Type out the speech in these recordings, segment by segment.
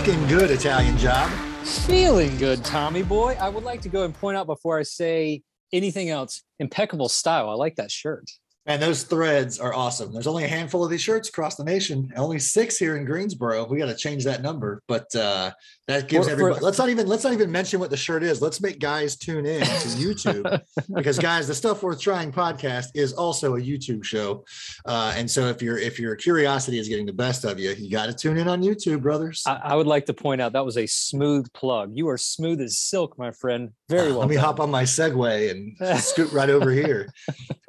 Looking good, Italian job. Feeling good, Tommy boy. I would like to go and point out before I say anything else impeccable style. I like that shirt. And those threads are awesome. There's only a handful of these shirts across the nation. Only six here in Greensboro. We got to change that number, but uh, that gives for, everybody. For, let's not even let's not even mention what the shirt is. Let's make guys tune in to YouTube because guys, the stuff worth trying podcast is also a YouTube show. Uh, and so if your if your curiosity is getting the best of you, you got to tune in on YouTube, brothers. I, I, would like to point out that was a smooth plug. You are smooth as silk, my friend. Very well. Let me done. hop on my Segway and scoot right over here.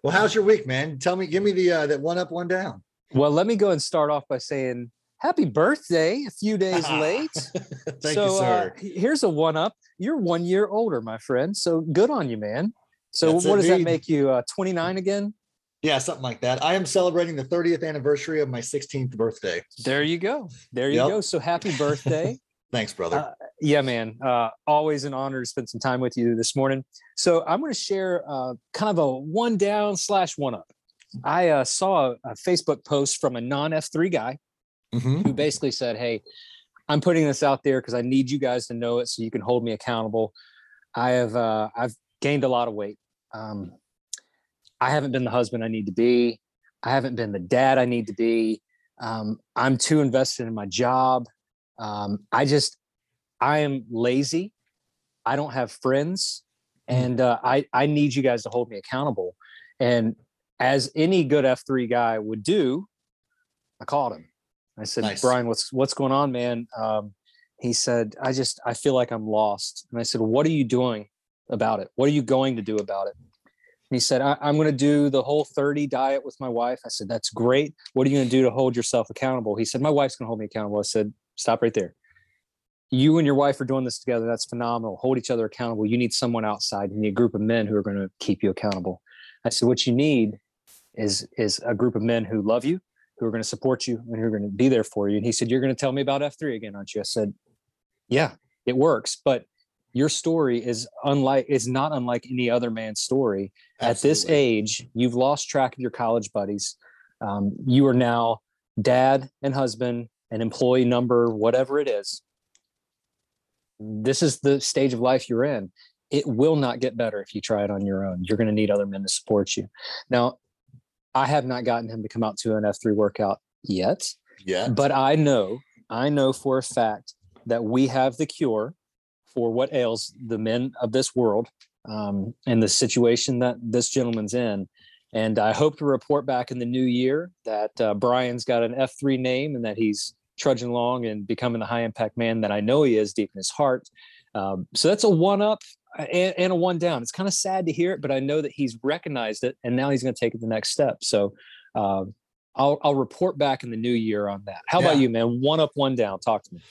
Well, how's your week, man? Tell me, give me the uh, that one up, one down. Well, let me go and start off by saying happy birthday a few days late. Thank so, you, sir. Uh, here's a one up. You're one year older, my friend. So good on you, man. So That's what indeed. does that make you? Uh, 29 again? Yeah, something like that. I am celebrating the 30th anniversary of my 16th birthday. There you go. There you yep. go. So happy birthday. Thanks, brother. Uh, yeah, man. Uh, always an honor to spend some time with you this morning. So I'm going to share uh, kind of a one down slash one up. I uh, saw a, Facebook post from a non F3 guy mm-hmm. who basically said, Hey, I'm putting this out there because I need you guys to know it so you can hold me accountable. I have uh, I've gained a lot of weight. Um, I haven't been the husband I need to be. I haven't been the dad I need to be. Um, I'm too invested in my job. Um, I just I am lazy. I don't have friends, mm-hmm. and uh, I I need you guys to hold me accountable. And as any good F three guy would do, I called him. I said, nice. Brian, what's what's going on, man? Um, he said, I just I feel like I'm lost. And I said, What are you doing about it? What are you going to do about it? And he said, I, am going to do the whole 30 diet with my wife. I said, That's great. What are you going to do to hold yourself accountable? He said, My wife's going to hold me accountable. I said, Stop right there. You and your wife are doing this together. That's phenomenal. Hold each other accountable. You need someone outside. You need a group of men who are going to keep you accountable. I said, What you need is is a group of men who love you, who are going to support you, and who are going to be there for you. And he said, "You're going to tell me about F3 again, aren't you?" I said, "Yeah, it works, but your story is unlike is not unlike any other man's story. Absolutely. At this age, you've lost track of your college buddies. Um, you are now dad and husband and employee number, whatever it is. This is the stage of life you're in. It will not get better if you try it on your own. You're going to need other men to support you. Now, I have not gotten him to come out to an F3 workout yet. Yeah. But I know, I know for a fact that we have the cure for what ails the men of this world um, and the situation that this gentleman's in. And I hope to report back in the new year that uh, Brian's got an F3 name and that he's trudging along and becoming the high impact man that I know he is deep in his heart. Um, so that's a one up and, and, a one down. It's kind of sad to hear it, but I know that he's recognized it and now he's going to take it the next step. So um, I'll, I'll report back in the new year on that. How yeah. about you, man? One up, one down. Talk to me.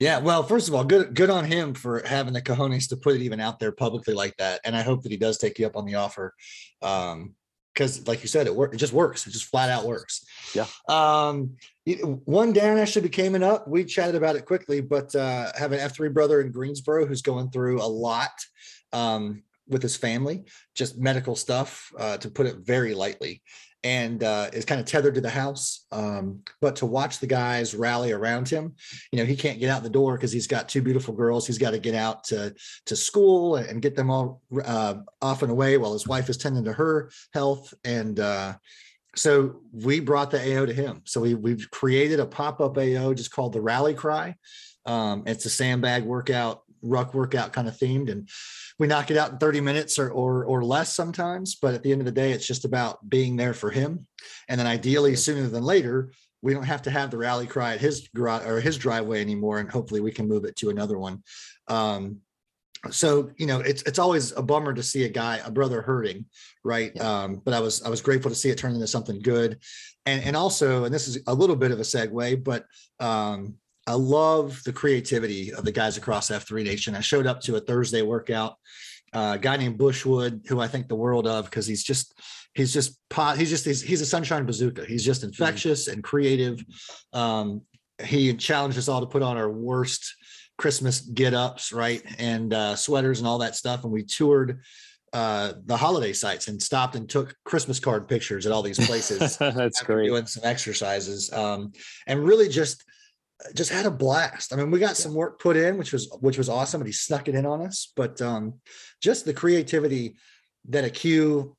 Yeah, well, first of all, good good on him for having the cojones to put it even out there publicly like that. And I hope that he does take you up on the offer. Um, because like you said, it work it just works. It just flat out works. Yeah. Um, one down actually became an up. We chatted about it quickly, but uh have an F3 brother in Greensboro who's going through a lot um with his family, just medical stuff, uh, to put it very lightly and uh, is kind of tethered to the house. Um, but to watch the guys rally around him, you know, he can't get out the door because he's got two beautiful girls. He's got to get out to to school and get them all uh, off and away while his wife is tending to her health. And uh, so we brought the AO to him. So we we've created a pop up AO just called the Rally Cry. Um, it's a sandbag workout, ruck workout kind of themed, and we knock it out in 30 minutes or, or or less sometimes but at the end of the day it's just about being there for him. And then ideally sooner than later we don't have to have the rally cry at his garage or his driveway anymore and hopefully we can move it to another one. Um, so you know it's it's always a bummer to see a guy a brother hurting right? Yeah. um, but i was i was grateful to see it turn into something good. And and also and this is a little bit of a segue but um, I love the creativity of the guys across F3 Nation. I showed up to a Thursday workout. Uh, a guy named Bushwood, who I think the world of because he's just he's just pot he's just he's, he's a sunshine bazooka. He's just mm-hmm. infectious mm-hmm. and creative. Um, he challenged us all to put on our worst Christmas get ups, right, and uh, sweaters and all that stuff, and we toured uh, the holiday sites and stopped and took Christmas card pictures at all these places. That's great. Doing some exercises um, and really just just had a blast. I mean, we got some work put in, which was which was awesome, and he snuck it in on us. But um, just the creativity that a Q,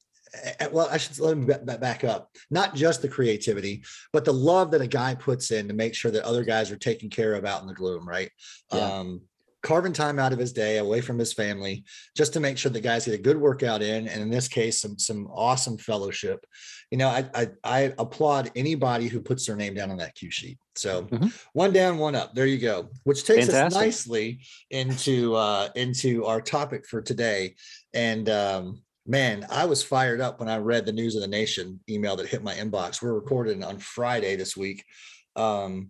well, I should let me back up. Not just the creativity, but the love that a guy puts in to make sure that other guys are taken care of out in the gloom, right? Yeah. Um, carving time out of his day away from his family just to make sure the guys get a good workout in and in this case some some awesome fellowship you know i i, I applaud anybody who puts their name down on that Q sheet so mm-hmm. one down one up there you go which takes Fantastic. us nicely into uh into our topic for today and um man, I was fired up when I read the news of the nation email that hit my inbox. We're recording on Friday this week. Um,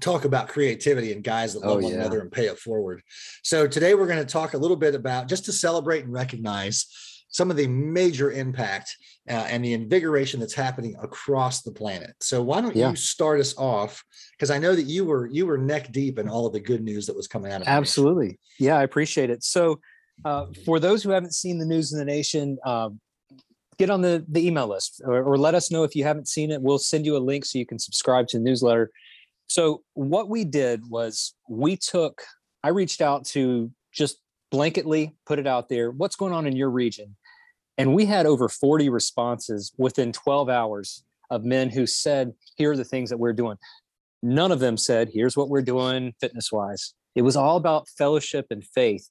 talk about creativity and guys that love oh, one yeah. another and pay it forward. So today we're going to talk a little bit about just to celebrate and recognize some of the major impact uh, and the invigoration that's happening across the planet. So why don't yeah. you start us off? Because I know that you were you were neck deep in all of the good news that was coming out of absolutely. Yeah, I appreciate it. So uh, for those who haven't seen the news in the nation. Um, get on the, the email list or, or let us know if you haven't seen it. We'll send you a link so you can subscribe to the newsletter so what we did was we took, I reached out to just blanketly put it out there. What's going on in your region? And we had over 40 responses within 12 hours of men who said, here are the things that we're doing. None of them said, here's what we're doing fitness wise. It was all about fellowship and faith.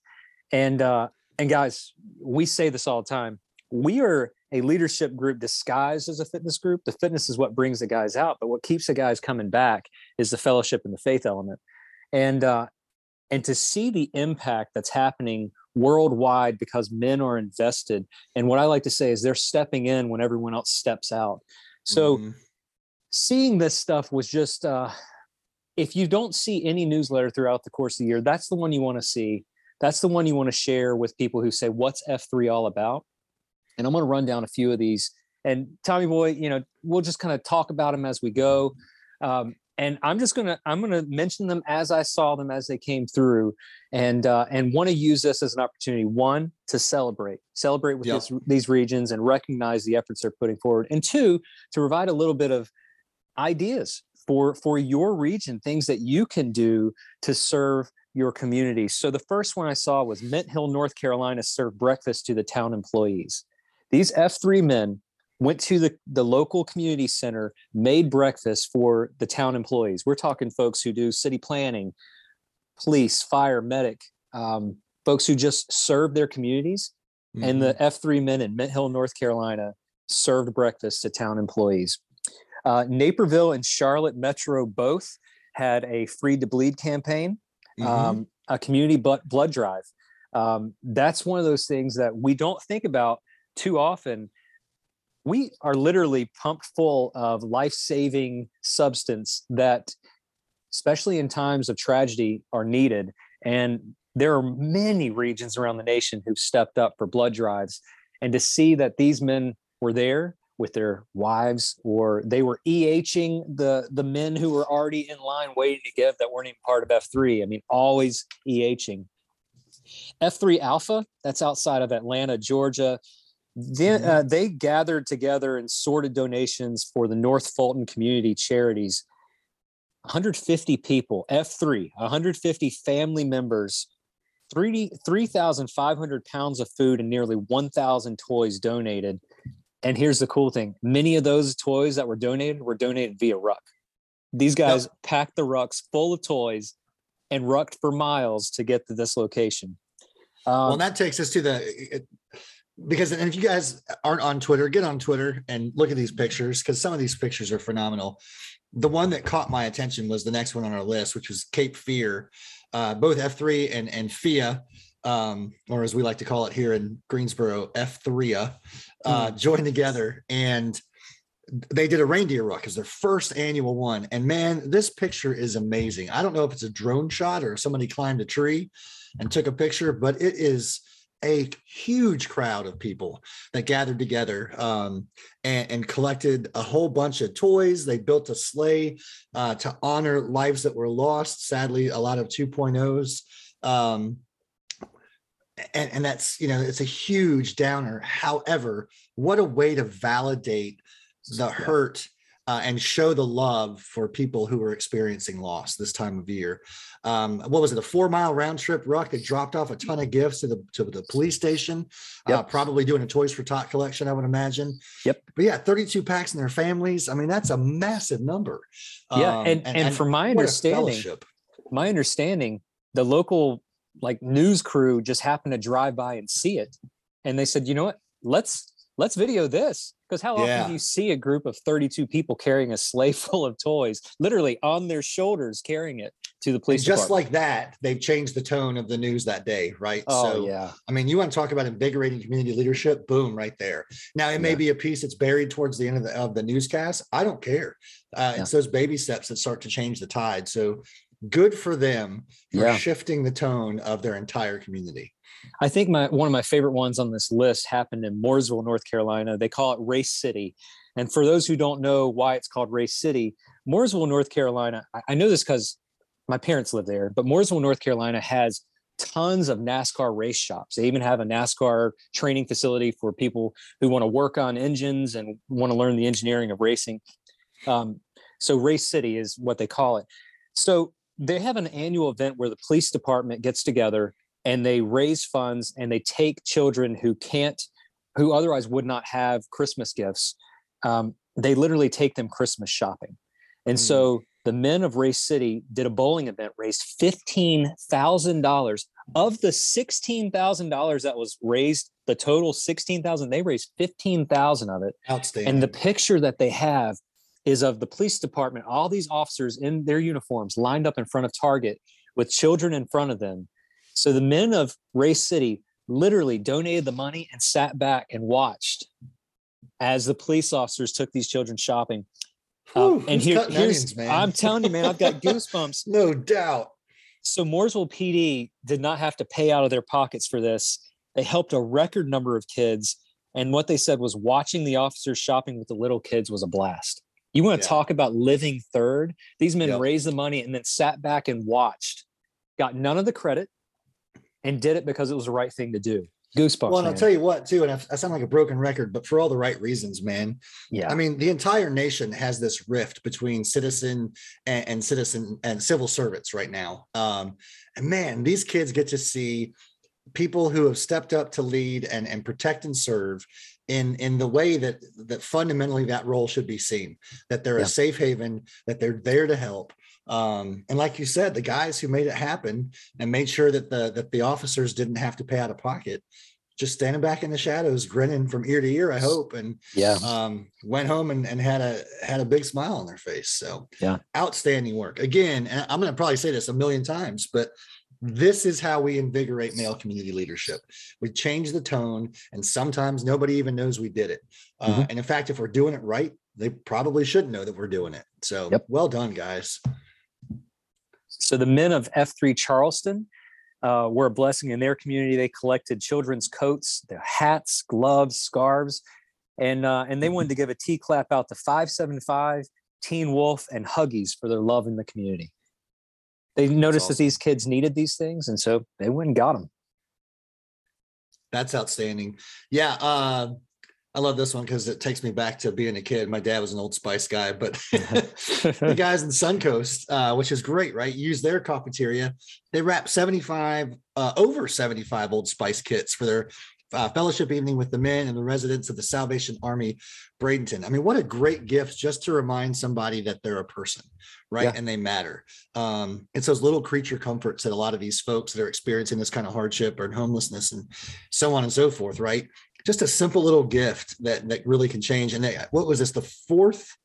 And, uh, and guys, we say this all the time. We are a leadership group disguised as a fitness group. The fitness is what brings the guys out, but what keeps the guys coming back is the fellowship and the faith element. And uh, and to see the impact that's happening worldwide because men are invested. And what I like to say is they're stepping in when everyone else steps out. So mm-hmm. seeing this stuff was just uh, if you don't see any newsletter throughout the course of the year, that's the one you want to see. That's the one you want to share with people who say, What's F3 all about? And I'm going to run down a few of these. And Tommy Boy, you know, we'll just kind of talk about them as we go. Um, and I'm just gonna I'm gonna mention them as I saw them as they came through, and uh, and want to use this as an opportunity one to celebrate celebrate with this, these regions and recognize the efforts they're putting forward, and two to provide a little bit of ideas for for your region, things that you can do to serve your community. So the first one I saw was Mint Hill, North Carolina, served breakfast to the town employees. These F3 men went to the, the local community center, made breakfast for the town employees. We're talking folks who do city planning, police, fire, medic, um, folks who just serve their communities. Mm-hmm. And the mm-hmm. F3 men in Mint Hill, North Carolina served breakfast to town employees. Uh, Naperville and Charlotte Metro both had a Free to Bleed campaign, mm-hmm. um, a community blood drive. Um, that's one of those things that we don't think about too often we are literally pumped full of life-saving substance that especially in times of tragedy, are needed. And there are many regions around the nation who've stepped up for blood drives. And to see that these men were there with their wives or they were EHing the the men who were already in line waiting to give that weren't even part of F3. I mean, always EHing. F3 Alpha, that's outside of Atlanta, Georgia. They, mm-hmm. uh, they gathered together and sorted donations for the North Fulton Community Charities. 150 people, F3, 150 family members 3,500 pounds of food and nearly 1,000 toys donated. And here's the cool thing many of those toys that were donated were donated via ruck. These guys yep. packed the rucks full of toys and rucked for miles to get to this location. Um, well, that takes us to the because and if you guys aren't on Twitter, get on Twitter and look at these pictures because some of these pictures are phenomenal. The one that caught my attention was the next one on our list, which was Cape Fear. Uh, both F3 and and FIA, um, or as we like to call it here in Greensboro, F3, uh, mm. joined together and they did a reindeer ruck as their first annual one. And man, this picture is amazing. I don't know if it's a drone shot or somebody climbed a tree and took a picture, but it is a huge crowd of people that gathered together um, and, and, collected a whole bunch of toys. They built a sleigh uh, to honor lives that were lost. Sadly, a lot of 2.0s. Um, and, and that's, you know, it's a huge downer. However, what a way to validate the hurt uh, and show the love for people who are experiencing loss this time of year. Um, what was it? A four mile round trip ruck that dropped off a ton of gifts to the to the police station. Uh, yep. Uh, probably doing a Toys for Tot collection, I would imagine. Yep. But yeah, 32 packs and their families. I mean, that's a massive number. Yeah, um, and, and, and from my understanding, my understanding, the local like news crew just happened to drive by and see it, and they said, you know what? Let's let's video this because how yeah. often do you see a group of 32 people carrying a sleigh full of toys, literally on their shoulders, carrying it to the police? just like that, they've changed the tone of the news that day, right? Oh, so, yeah. I mean, you want to talk about invigorating community leadership? Boom, right there. Now, it may yeah. be a piece that's buried towards the end of the, of the newscast. I don't care. Uh, yeah. It's those baby steps that start to change the tide. So good for them for yeah. shifting the tone of their entire community. I think my one of my favorite ones on this list happened in Mooresville, North Carolina. They call it Race City. And for those who don't know why it's called Race City, Mooresville, North Carolina, I, I know this because my parents live there, but Mooresville, North Carolina has tons of NASCAR race shops. They even have a NASCAR training facility for people who want to work on engines and want to learn the engineering of racing. Um, so Race City is what they call it. So they have an annual event where the police department gets together and they raise funds and they take children who can't who otherwise would not have christmas gifts. Um, they literally take them christmas shopping. And mm. so the men of race city did a bowling event raised $15000 of the $16000 that was raised the total 16000 they raised 15000 of it. Outstanding. And the picture that they have is of the police department all these officers in their uniforms lined up in front of target with children in front of them so the men of Race City literally donated the money and sat back and watched as the police officers took these children shopping. Um, Whew, and here, here's, onions, I'm telling you, man, I've got goosebumps. no doubt. So Mooresville PD did not have to pay out of their pockets for this. They helped a record number of kids. And what they said was watching the officers shopping with the little kids was a blast. You want to yeah. talk about living third? These men yep. raised the money and then sat back and watched, got none of the credit, and did it because it was the right thing to do. Goosebumps. Well, and I'll tell you what, too, and I, I sound like a broken record, but for all the right reasons, man. Yeah. I mean, the entire nation has this rift between citizen and, and citizen and civil servants right now. Um, and man, these kids get to see people who have stepped up to lead and, and protect and serve in in the way that that fundamentally that role should be seen that they're yeah. a safe haven that they're there to help um, and like you said, the guys who made it happen and made sure that the that the officers didn't have to pay out of pocket, just standing back in the shadows, grinning from ear to ear, I hope. And yeah, um, went home and, and had a had a big smile on their face. So yeah, outstanding work. Again, I'm gonna probably say this a million times, but this is how we invigorate male community leadership. We change the tone, and sometimes nobody even knows we did it. Uh, mm-hmm. And in fact, if we're doing it right, they probably should know that we're doing it. So yep. well done, guys. So the men of F3 Charleston uh, were a blessing in their community. They collected children's coats, their hats, gloves, scarves, and uh, and they wanted to give a T clap out to 575, Teen Wolf, and Huggies for their love in the community. They noticed awesome. that these kids needed these things, and so they went and got them. That's outstanding. Yeah, uh, I love this one because it takes me back to being a kid. My dad was an Old Spice guy, but the guys in Suncoast, uh, which is great, right? Use their cafeteria. They wrap 75, uh, over 75 Old Spice kits for their uh, fellowship evening with the men and the residents of the Salvation Army Bradenton. I mean, what a great gift just to remind somebody that they're a person, right? Yeah. And they matter. Um, it's those little creature comforts that a lot of these folks that are experiencing this kind of hardship or homelessness and so on and so forth, right? Just a simple little gift that that really can change. And they, what was this? The fourth,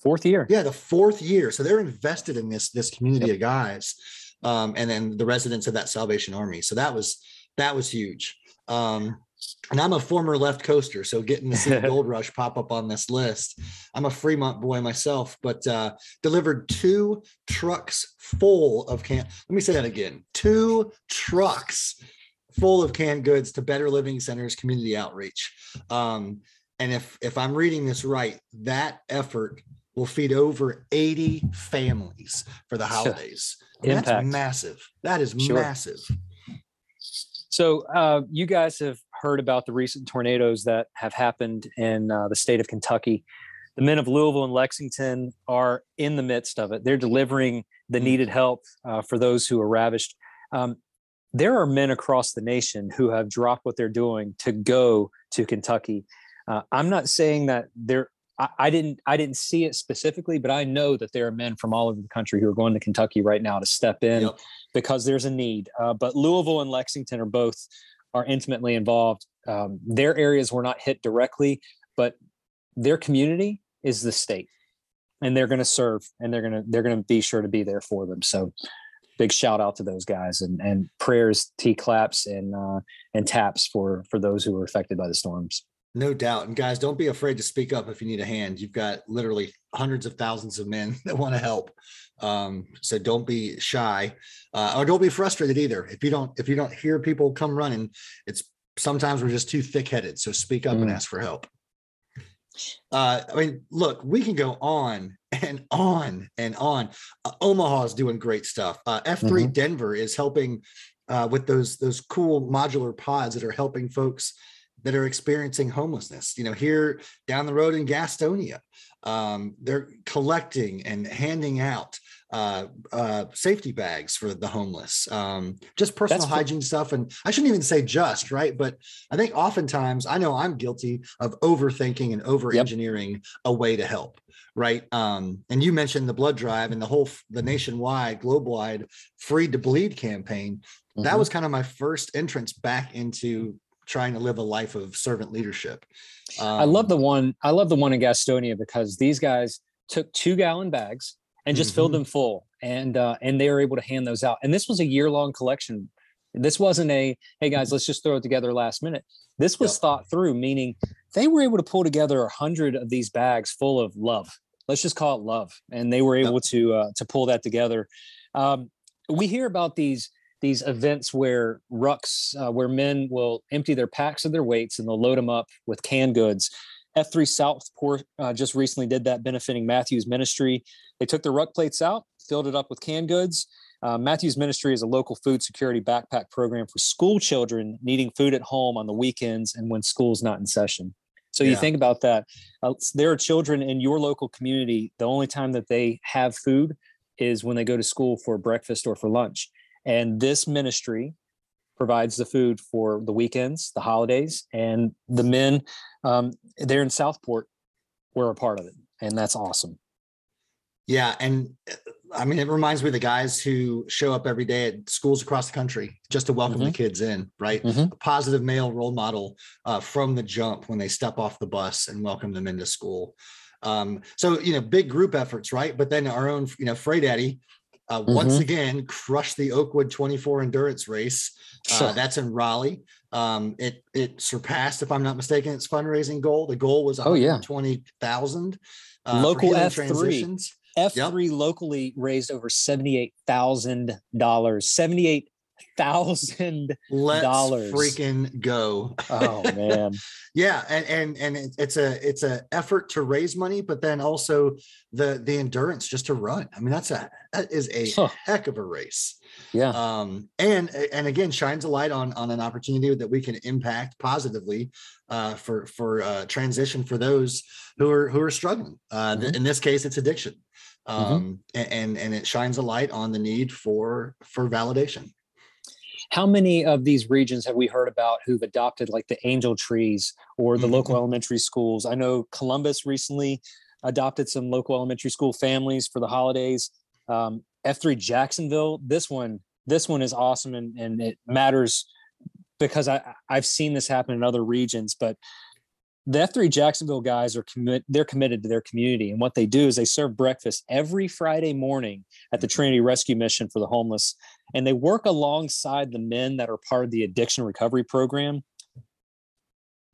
fourth year? Yeah, the fourth year. So they're invested in this this community yep. of guys, um, and then the residents of that Salvation Army. So that was that was huge. Um, and I'm a former left coaster, so getting to see gold rush pop up on this list. I'm a Fremont boy myself, but uh, delivered two trucks full of can. Let me say that again: two trucks full of canned goods to Better Living Centers community outreach. Um, and if if I'm reading this right, that effort will feed over 80 families for the holidays. That's massive. That is sure. massive. So uh, you guys have heard about the recent tornadoes that have happened in uh, the state of Kentucky. The men of Louisville and Lexington are in the midst of it. They're delivering the mm. needed help uh, for those who are ravished. Um, there are men across the nation who have dropped what they're doing to go to Kentucky. Uh, I'm not saying that there I, I, didn't I didn't see it specifically, but I know that there are men from all over the country who are going to Kentucky right now to step in yep. because there's a need. Uh, but Louisville and Lexington are both are intimately involved. Um, their areas were not hit directly, but their community is the state, and they're going to serve, and they're going to they're going to be sure to be there for them. So, big shout out to those guys, and and prayers, T claps, and uh, and taps for for those who were affected by the storms. No doubt. And guys, don't be afraid to speak up if you need a hand. You've got literally hundreds of thousands of men that want to help. Um, so don't be shy, uh, or don't be frustrated either. If you don't, if you don't hear people come running, it's sometimes we're just too thick-headed. So speak up mm. and ask for help. Uh, I mean, look, we can go on and on and on. Uh, Omaha is doing great stuff. Uh, F3 mm-hmm. Denver is helping uh, with those those cool modular pods that are helping folks that are experiencing homelessness. You know, here down the road in Gastonia, um, they're collecting and handing out uh, uh, safety bags for the homeless, um, just personal That's hygiene stuff. And I shouldn't even say just right, but I think oftentimes I know I'm guilty of overthinking and over engineering yep. a way to help. Right. Um, and you mentioned the blood drive and the whole, the nationwide, globe wide free to bleed campaign. Mm-hmm. That was kind of my first entrance back into trying to live a life of servant leadership. Um, I love the one. I love the one in Gastonia because these guys took two gallon bags and just mm-hmm. filled them full, and uh, and they were able to hand those out. And this was a year long collection. This wasn't a hey guys, let's just throw it together last minute. This was yep. thought through, meaning they were able to pull together a hundred of these bags full of love. Let's just call it love, and they were able yep. to uh, to pull that together. Um, we hear about these these events where rucks, uh, where men will empty their packs of their weights and they'll load them up with canned goods. F3 Southport uh, just recently did that, benefiting Matthews Ministry. They took their ruck plates out, filled it up with canned goods. Uh, Matthews Ministry is a local food security backpack program for school children needing food at home on the weekends and when school's not in session. So yeah. you think about that. Uh, there are children in your local community. The only time that they have food is when they go to school for breakfast or for lunch. And this ministry provides the food for the weekends, the holidays, and the men um, there in Southport were a part of it. And that's awesome. Yeah. And uh, I mean, it reminds me of the guys who show up every day at schools across the country just to welcome mm-hmm. the kids in, right? Mm-hmm. A positive male role model uh, from the jump when they step off the bus and welcome them into school. Um, so, you know, big group efforts, right? But then our own, you know, Fray Daddy uh, mm-hmm. once again crushed the Oakwood 24 endurance race. Uh, that's in Raleigh. Um, it it surpassed, if I'm not mistaken, its fundraising goal. The goal was Oh, yeah. Uh, Local F3. F3 yep. locally raised over $78,000. $78 thousand freaking go oh man yeah and and and it's a it's a effort to raise money but then also the the endurance just to run i mean that's a that is a huh. heck of a race yeah um and and again shines a light on on an opportunity that we can impact positively uh for for uh transition for those who are who are struggling uh mm-hmm. in this case it's addiction mm-hmm. um mm-hmm. and and it shines a light on the need for for validation how many of these regions have we heard about who've adopted like the angel trees or the mm-hmm. local elementary schools? I know Columbus recently adopted some local elementary school families for the holidays. Um, F3 Jacksonville, this one, this one is awesome and, and it matters because I, I've seen this happen in other regions, but the F3 Jacksonville guys are commit they're committed to their community. And what they do is they serve breakfast every Friday morning at the mm-hmm. Trinity Rescue Mission for the homeless. And they work alongside the men that are part of the addiction recovery program.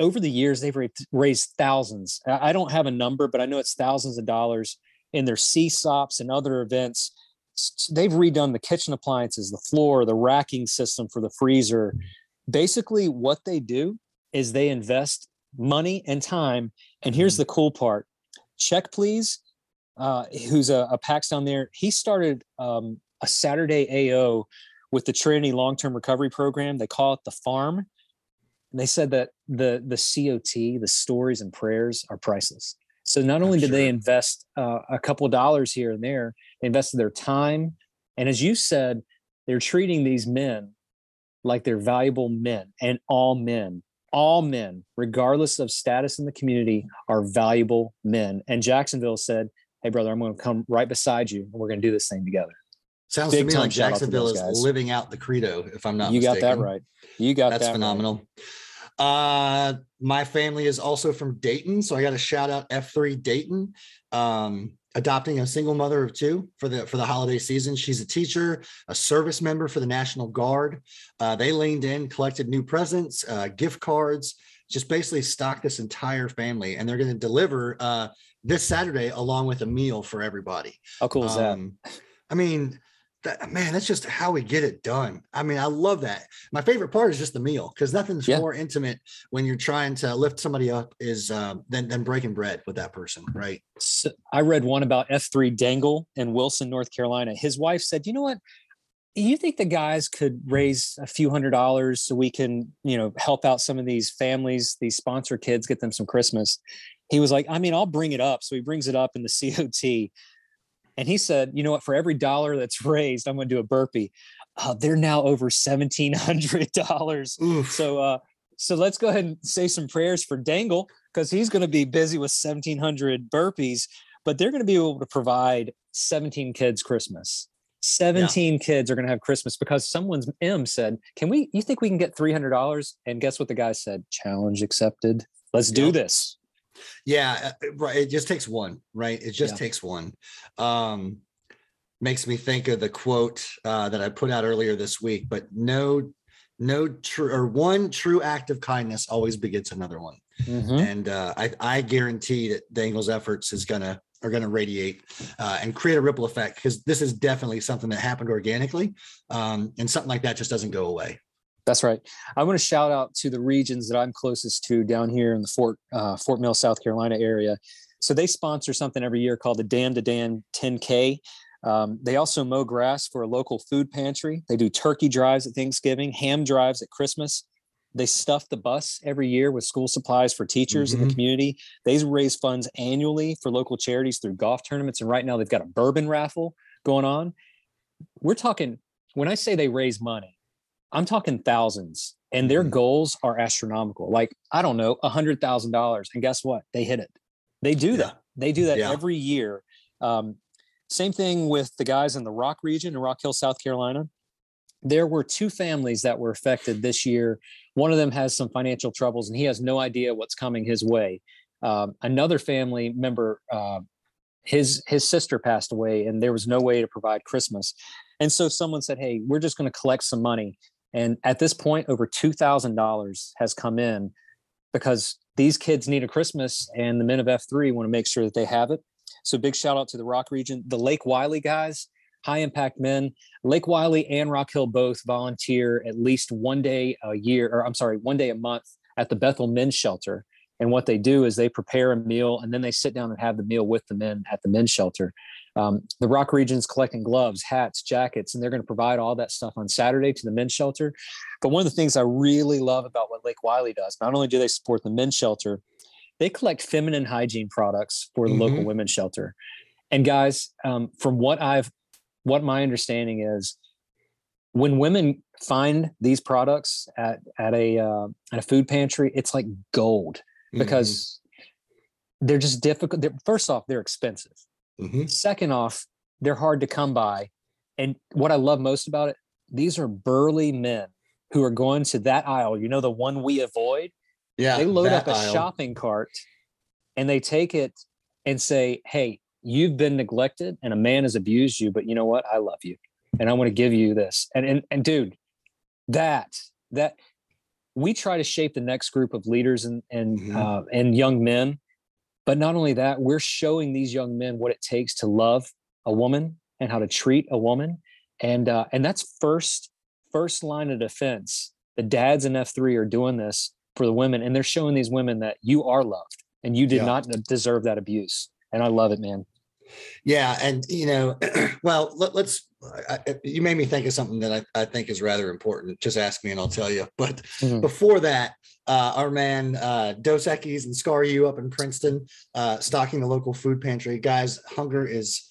Over the years, they've raised thousands. I don't have a number, but I know it's thousands of dollars in their CSAUPs and other events. They've redone the kitchen appliances, the floor, the racking system for the freezer. Basically, what they do is they invest money and time. And here's mm-hmm. the cool part Check Please, uh, who's a, a PAX down there, he started um, a Saturday AO with the Trinity Long Term Recovery Program. They call it the Farm. And they said that the the COT, the stories and prayers, are priceless. So not only did sure. they invest uh, a couple of dollars here and there, they invested their time, and as you said, they're treating these men like they're valuable men, and all men all men, regardless of status in the community, are valuable men. And Jacksonville said, Hey, brother, I'm going to come right beside you and we're going to do this thing together. Sounds Big to me like Jacksonville is guys. living out the credo, if I'm not you mistaken. got that right. You got That's that phenomenal. Right. Uh, my family is also from Dayton. So I got to shout out F3 Dayton. Um, adopting a single mother of two for the for the holiday season. She's a teacher, a service member for the National Guard. Uh, they leaned in, collected new presents, uh, gift cards, just basically stocked this entire family, and they're going to deliver uh, this Saturday along with a meal for everybody. How cool is um, that? I mean, that, man, that's just how we get it done. I mean, I love that. My favorite part is just the meal because nothing's yeah. more intimate when you're trying to lift somebody up is um, than than breaking bread with that person, right? So I read one about F3 Dangle in Wilson, North Carolina. His wife said, "You know what? You think the guys could raise a few hundred dollars so we can, you know, help out some of these families, these sponsor kids, get them some Christmas?" He was like, "I mean, I'll bring it up." So he brings it up in the COT and he said, you know what, for every dollar that's raised, I'm going to do a burpee. Uh, they're now over $1,700. So, uh, so let's go ahead and say some prayers for Dangle because he's going to be busy with 1,700 burpees, but they're going to be able to provide 17 kids Christmas. 17 yeah. kids are going to have Christmas because someone's M said, Can we, you think we can get $300? And guess what the guy said? Challenge accepted. Let's do this. Yeah, uh, right. It just takes one, right? It just yeah. takes one. Um, makes me think of the quote uh, that I put out earlier this week. But no, no true or one true act of kindness always begets another one. Mm-hmm. And uh, I, I guarantee that Dangle's efforts is gonna are going to radiate uh, and create a ripple effect because this is definitely something that happened organically um, and something like that just doesn't go away that's right. I want to shout out to the regions that I'm closest to down here in the Fort uh, Fort Mill, South Carolina area. So they sponsor something every year called the Dan to Dan 10K. Um, they also mow grass for a local food pantry. They do turkey drives at Thanksgiving, ham drives at Christmas. They stuff the bus every year with school supplies for teachers mm-hmm. in the mm-hmm. community. They raise funds annually for local charities through golf tournaments. And right now they've got a bourbon raffle going on. We're talking, when I say they raise money, I'm talking thousands, and their mm-hmm. goals are astronomical. Like I don't know, a hundred thousand dollars, and guess what? They hit it. They do yeah. that. They do that yeah. every year. Um, same thing with the guys in the Rock region in Rock Hill, South Carolina. There were two families that were affected this year. One of them has some financial troubles, and he has no idea what's coming his way. Um, another family member, uh, his his sister passed away, and there was no way to provide Christmas. And so someone said, "Hey, we're just going to collect some money and at this point, over $2,000 has come in because these kids need a Christmas and the men of F3 want to make sure that they have it. So big shout out to the Rock region, the Lake Wylie guys, high impact men. Lake Wylie and Rock Hill both volunteer at least one day a year, or I'm sorry, one day a month at the Bethel Men's Shelter. And what they do is they prepare a meal and then they sit down and have the meal with the men at the men's shelter. Um, the Rock region's collecting gloves, hats, jackets, and they're going to provide all that stuff on Saturday to the men's shelter. But one of the things I really love about what Lake Wylie does, not only do they support the men's shelter, they collect feminine hygiene products for the mm-hmm. local women's shelter. And guys, um, from what I've, what my understanding is, when women find these products at at a uh, at a food pantry, it's like gold mm-hmm. because mm-hmm. they're just difficult. They're, first off, they're expensive. Mm-hmm. Second off, they're hard to come by. And what I love most about it, these are burly men who are going to that aisle. You know, the one we avoid. Yeah. They load up a aisle. shopping cart and they take it and say, Hey, you've been neglected and a man has abused you, but you know what? I love you. And I want to give you this. And and and dude, that that we try to shape the next group of leaders and and mm-hmm. uh, and young men but not only that, we're showing these young men what it takes to love a woman and how to treat a woman. And uh, and that's first first line of defense. The dads in F3 are doing this for the women, and they're showing these women that you are loved and you did yeah. not deserve that abuse. And I love it, man. Yeah, and you know, well, let, us you made me think of something that I, I, think is rather important. Just ask me and I'll tell you. But mm-hmm. before that, uh, our man uh, Dos Equis and Scar U up in Princeton, uh, stocking the local food pantry. Guys, hunger is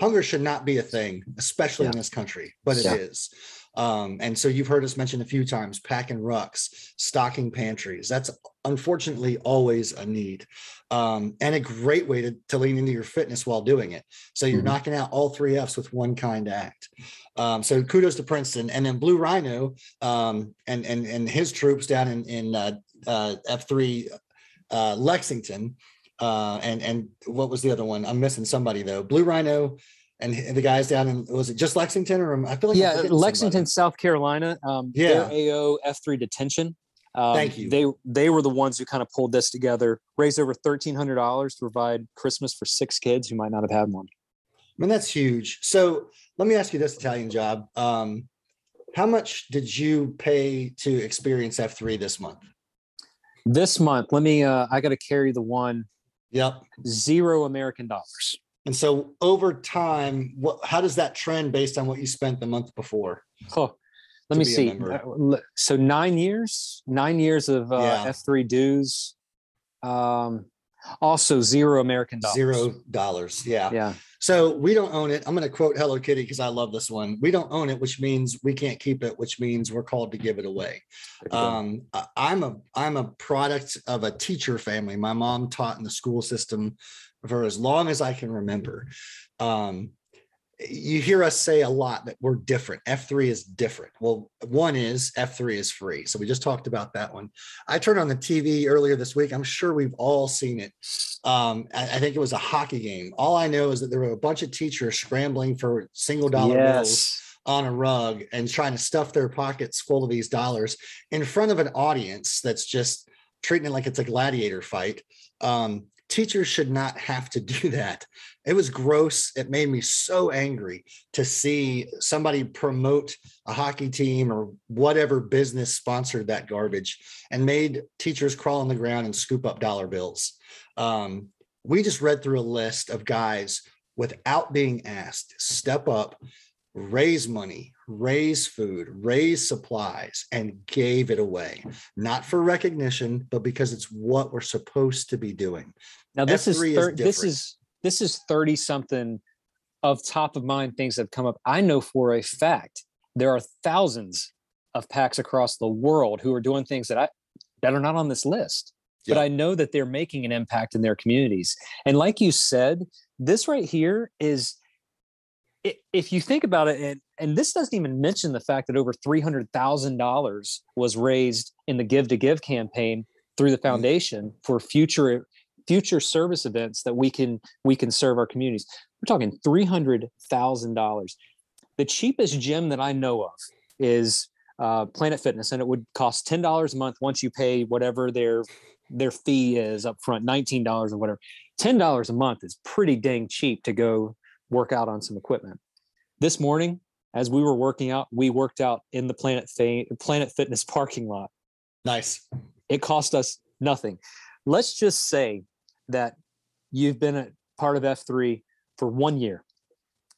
hunger should not be a thing, especially yeah. in this country, but it yeah. is. Um, and so you've heard us mention a few times packing rucks, stocking pantries. That's unfortunately always a need um, and a great way to, to lean into your fitness while doing it. So you're mm-hmm. knocking out all three F's with one kind act. Um, so kudos to Princeton and then Blue Rhino um, and, and, and his troops down in, in uh, uh, F3 uh, Lexington. Uh, and and what was the other one? I'm missing somebody though. Blue Rhino and the guys down in was it just Lexington or I feel like yeah, Lexington, somebody. South Carolina. Um, yeah, AO F3 detention. Um, Thank you. They they were the ones who kind of pulled this together, raised over thirteen hundred dollars to provide Christmas for six kids who might not have had one. I mean that's huge. So let me ask you this Italian job: um, How much did you pay to experience F three this month? This month, let me. Uh, I got to carry the one. Yep. Zero American dollars. And so over time, what how does that trend based on what you spent the month before? Oh, let me see. Uh, so nine years, nine years of uh, yeah. F3 dues. Um, also zero American dollars. Zero dollars. Yeah. Yeah. So we don't own it. I'm going to quote Hello Kitty because I love this one. We don't own it, which means we can't keep it, which means we're called to give it away. Um, I'm a I'm a product of a teacher family. My mom taught in the school system for as long as I can remember. Um, you hear us say a lot that we're different. F3 is different. Well, one is F3 is free. So we just talked about that one. I turned on the TV earlier this week. I'm sure we've all seen it. Um, I, I, think it was a hockey game. All I know is that there were a bunch of teachers scrambling for single dollar yes. bills on a rug and trying to stuff their pockets full of these dollars in front of an audience that's just treating it like it's a gladiator fight. Um, teachers should not have to do that. It was gross. It made me so angry to see somebody promote a hockey team or whatever business sponsored that garbage and made teachers crawl on the ground and scoop up dollar bills. Um, we just read through a list of guys without being asked step up raise money, raise food, raise supplies, and gave it away, not for recognition, but because it's what we're supposed to be doing. Now this is, thir- is this is this is 30 something of top of mind things that have come up. I know for a fact there are thousands of packs across the world who are doing things that I that are not on this list. But I know that they're making an impact in their communities. And like you said, this right here is if you think about it, and, and this doesn't even mention the fact that over $300,000 was raised in the Give to Give campaign through the mm-hmm. foundation mm-hmm. for future future service events that we can we can serve our communities. We're talking $300,000. The cheapest gym that I know of is uh, Planet Fitness, and it would cost ten dollars a month once you pay whatever their their fee is up front, nineteen dollars or whatever. Ten dollars a month is pretty dang cheap to go work out on some equipment. This morning, as we were working out, we worked out in the Planet Fa- Planet Fitness parking lot. Nice. It cost us nothing. Let's just say that you've been a part of F3 for one year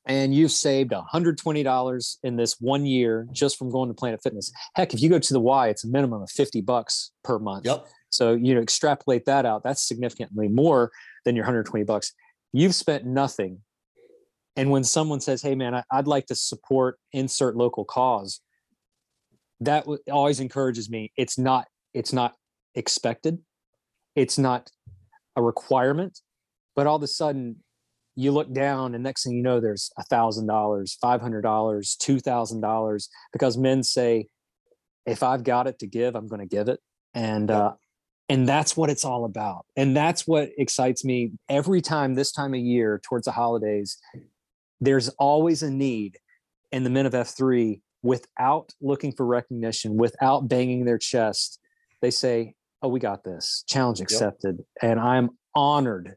and you've saved $120 in this one year just from going to Planet Fitness. Heck, if you go to the Y, it's a minimum of 50 bucks per month. Yep. So you know, extrapolate that out. That's significantly more than your 120 bucks. You've spent nothing. And when someone says, "Hey, man, I, would like to support insert local cause," that always encourages me. It's not. It's not expected. It's not a requirement. But all of a sudden, you look down and next thing you know there's a thousand dollars five hundred dollars two thousand dollars because men say if i've got it to give i'm going to give it. And uh and that's what it's all about. And that's what excites me every time this time of year towards the holidays there's always a need in the men of f3 without looking for recognition without banging their chest. They say oh we got this challenge accepted yep. and i'm honored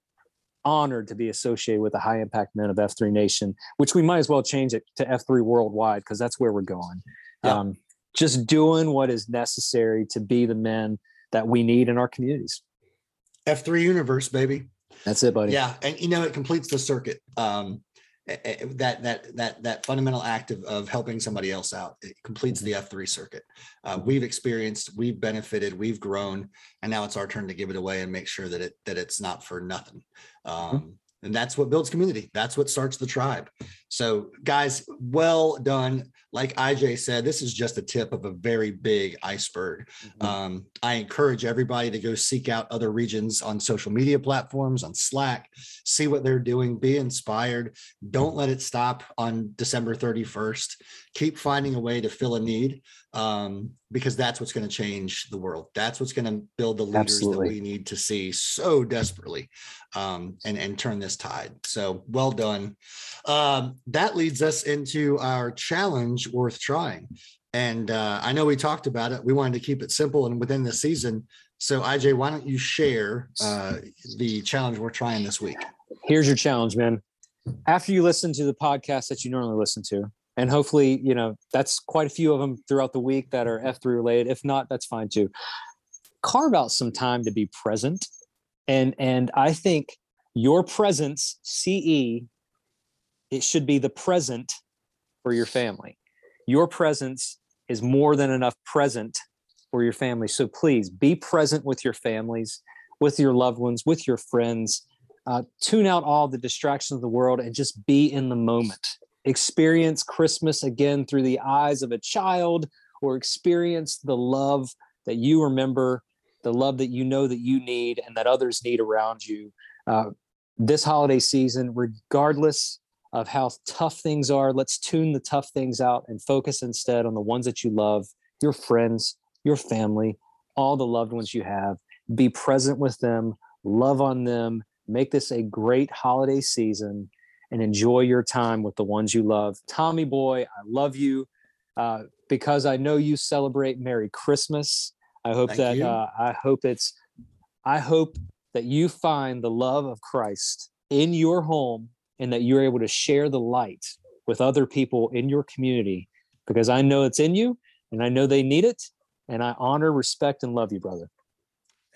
honored to be associated with the high impact men of F3 Nation, which we might as well change it to F3 Worldwide because that's where we're going. Yeah. Um, just doing what is necessary to be the men that we need in our communities. F3 Universe, baby. That's it, buddy. Yeah, and you know it completes the circuit. Um, that that that that fundamental act of, of helping somebody else out it completes the mm-hmm. f3 circuit uh, we've experienced we've benefited we've grown and now it's our turn to give it away and make sure that it that it's not for nothing mm-hmm. um, and that's what builds community that's what starts the tribe so guys well done like ij said this is just a tip of a very big iceberg mm-hmm. um, i encourage everybody to go seek out other regions on social media platforms on slack see what they're doing be inspired don't let it stop on december 31st keep finding a way to fill a need um, because that's what's going to change the world. That's what's going to build the leaders Absolutely. that we need to see so desperately um, and, and turn this tide. So well done. Um, that leads us into our challenge worth trying. And uh, I know we talked about it. We wanted to keep it simple and within the season. So, IJ, why don't you share uh, the challenge we're trying this week? Here's your challenge, man. After you listen to the podcast that you normally listen to, and hopefully you know that's quite a few of them throughout the week that are f3 related if not that's fine too carve out some time to be present and and i think your presence ce it should be the present for your family your presence is more than enough present for your family. So please be present with your families with your loved ones with your friends. Uh, tune out all the distractions of the world and just be in the moment. Experience Christmas again through the eyes of a child or experience the love that you remember, the love that you know that you need and that others need around you. Uh, this holiday season, regardless of how tough things are, let's tune the tough things out and focus instead on the ones that you love, your friends, your family, all the loved ones you have. Be present with them, love on them, make this a great holiday season and enjoy your time with the ones you love. Tommy boy, I love you uh, because I know you celebrate Merry Christmas. I hope Thank that uh, I hope it's I hope that you find the love of Christ in your home and that you're able to share the light with other people in your community because I know it's in you and I know they need it and I honor, respect and love you, brother.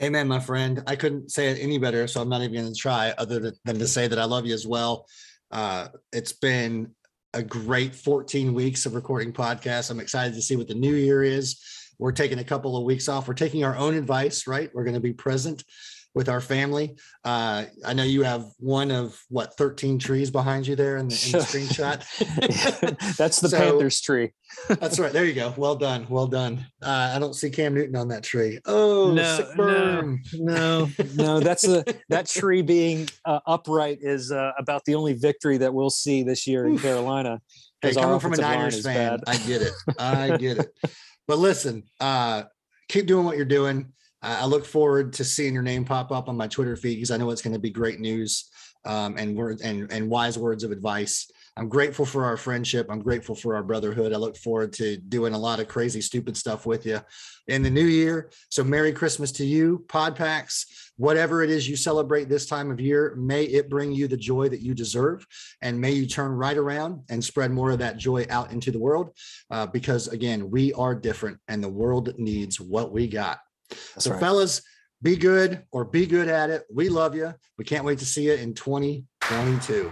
Amen, my friend. I couldn't say it any better, so I'm not even going to try other than to say that I love you as well. Uh, it's been a great 14 weeks of recording podcasts. I'm excited to see what the new year is. We're taking a couple of weeks off. We're taking our own advice, right? We're going to be present with our family. Uh, I know you have one of what 13 trees behind you there in the, in the screenshot. that's the so, Panthers tree. that's right. There you go. Well done. Well done. Uh, I don't see Cam Newton on that tree. Oh, no, no, no, no. That's a that tree being uh, upright is uh, about the only victory that we'll see this year in Carolina. Hey, coming from a Niners fan. I get it. I get it. But listen, uh, keep doing what you're doing I look forward to seeing your name pop up on my Twitter feed because I know it's going to be great news um, and words and and wise words of advice I'm grateful for our friendship. I'm grateful for our brotherhood. I look forward to doing a lot of crazy, stupid stuff with you in the new year. So, Merry Christmas to you, Pod PAX. Whatever it is you celebrate this time of year, may it bring you the joy that you deserve. And may you turn right around and spread more of that joy out into the world. Uh, because, again, we are different and the world needs what we got. That's so, right. fellas, be good or be good at it. We love you. We can't wait to see you in 2022.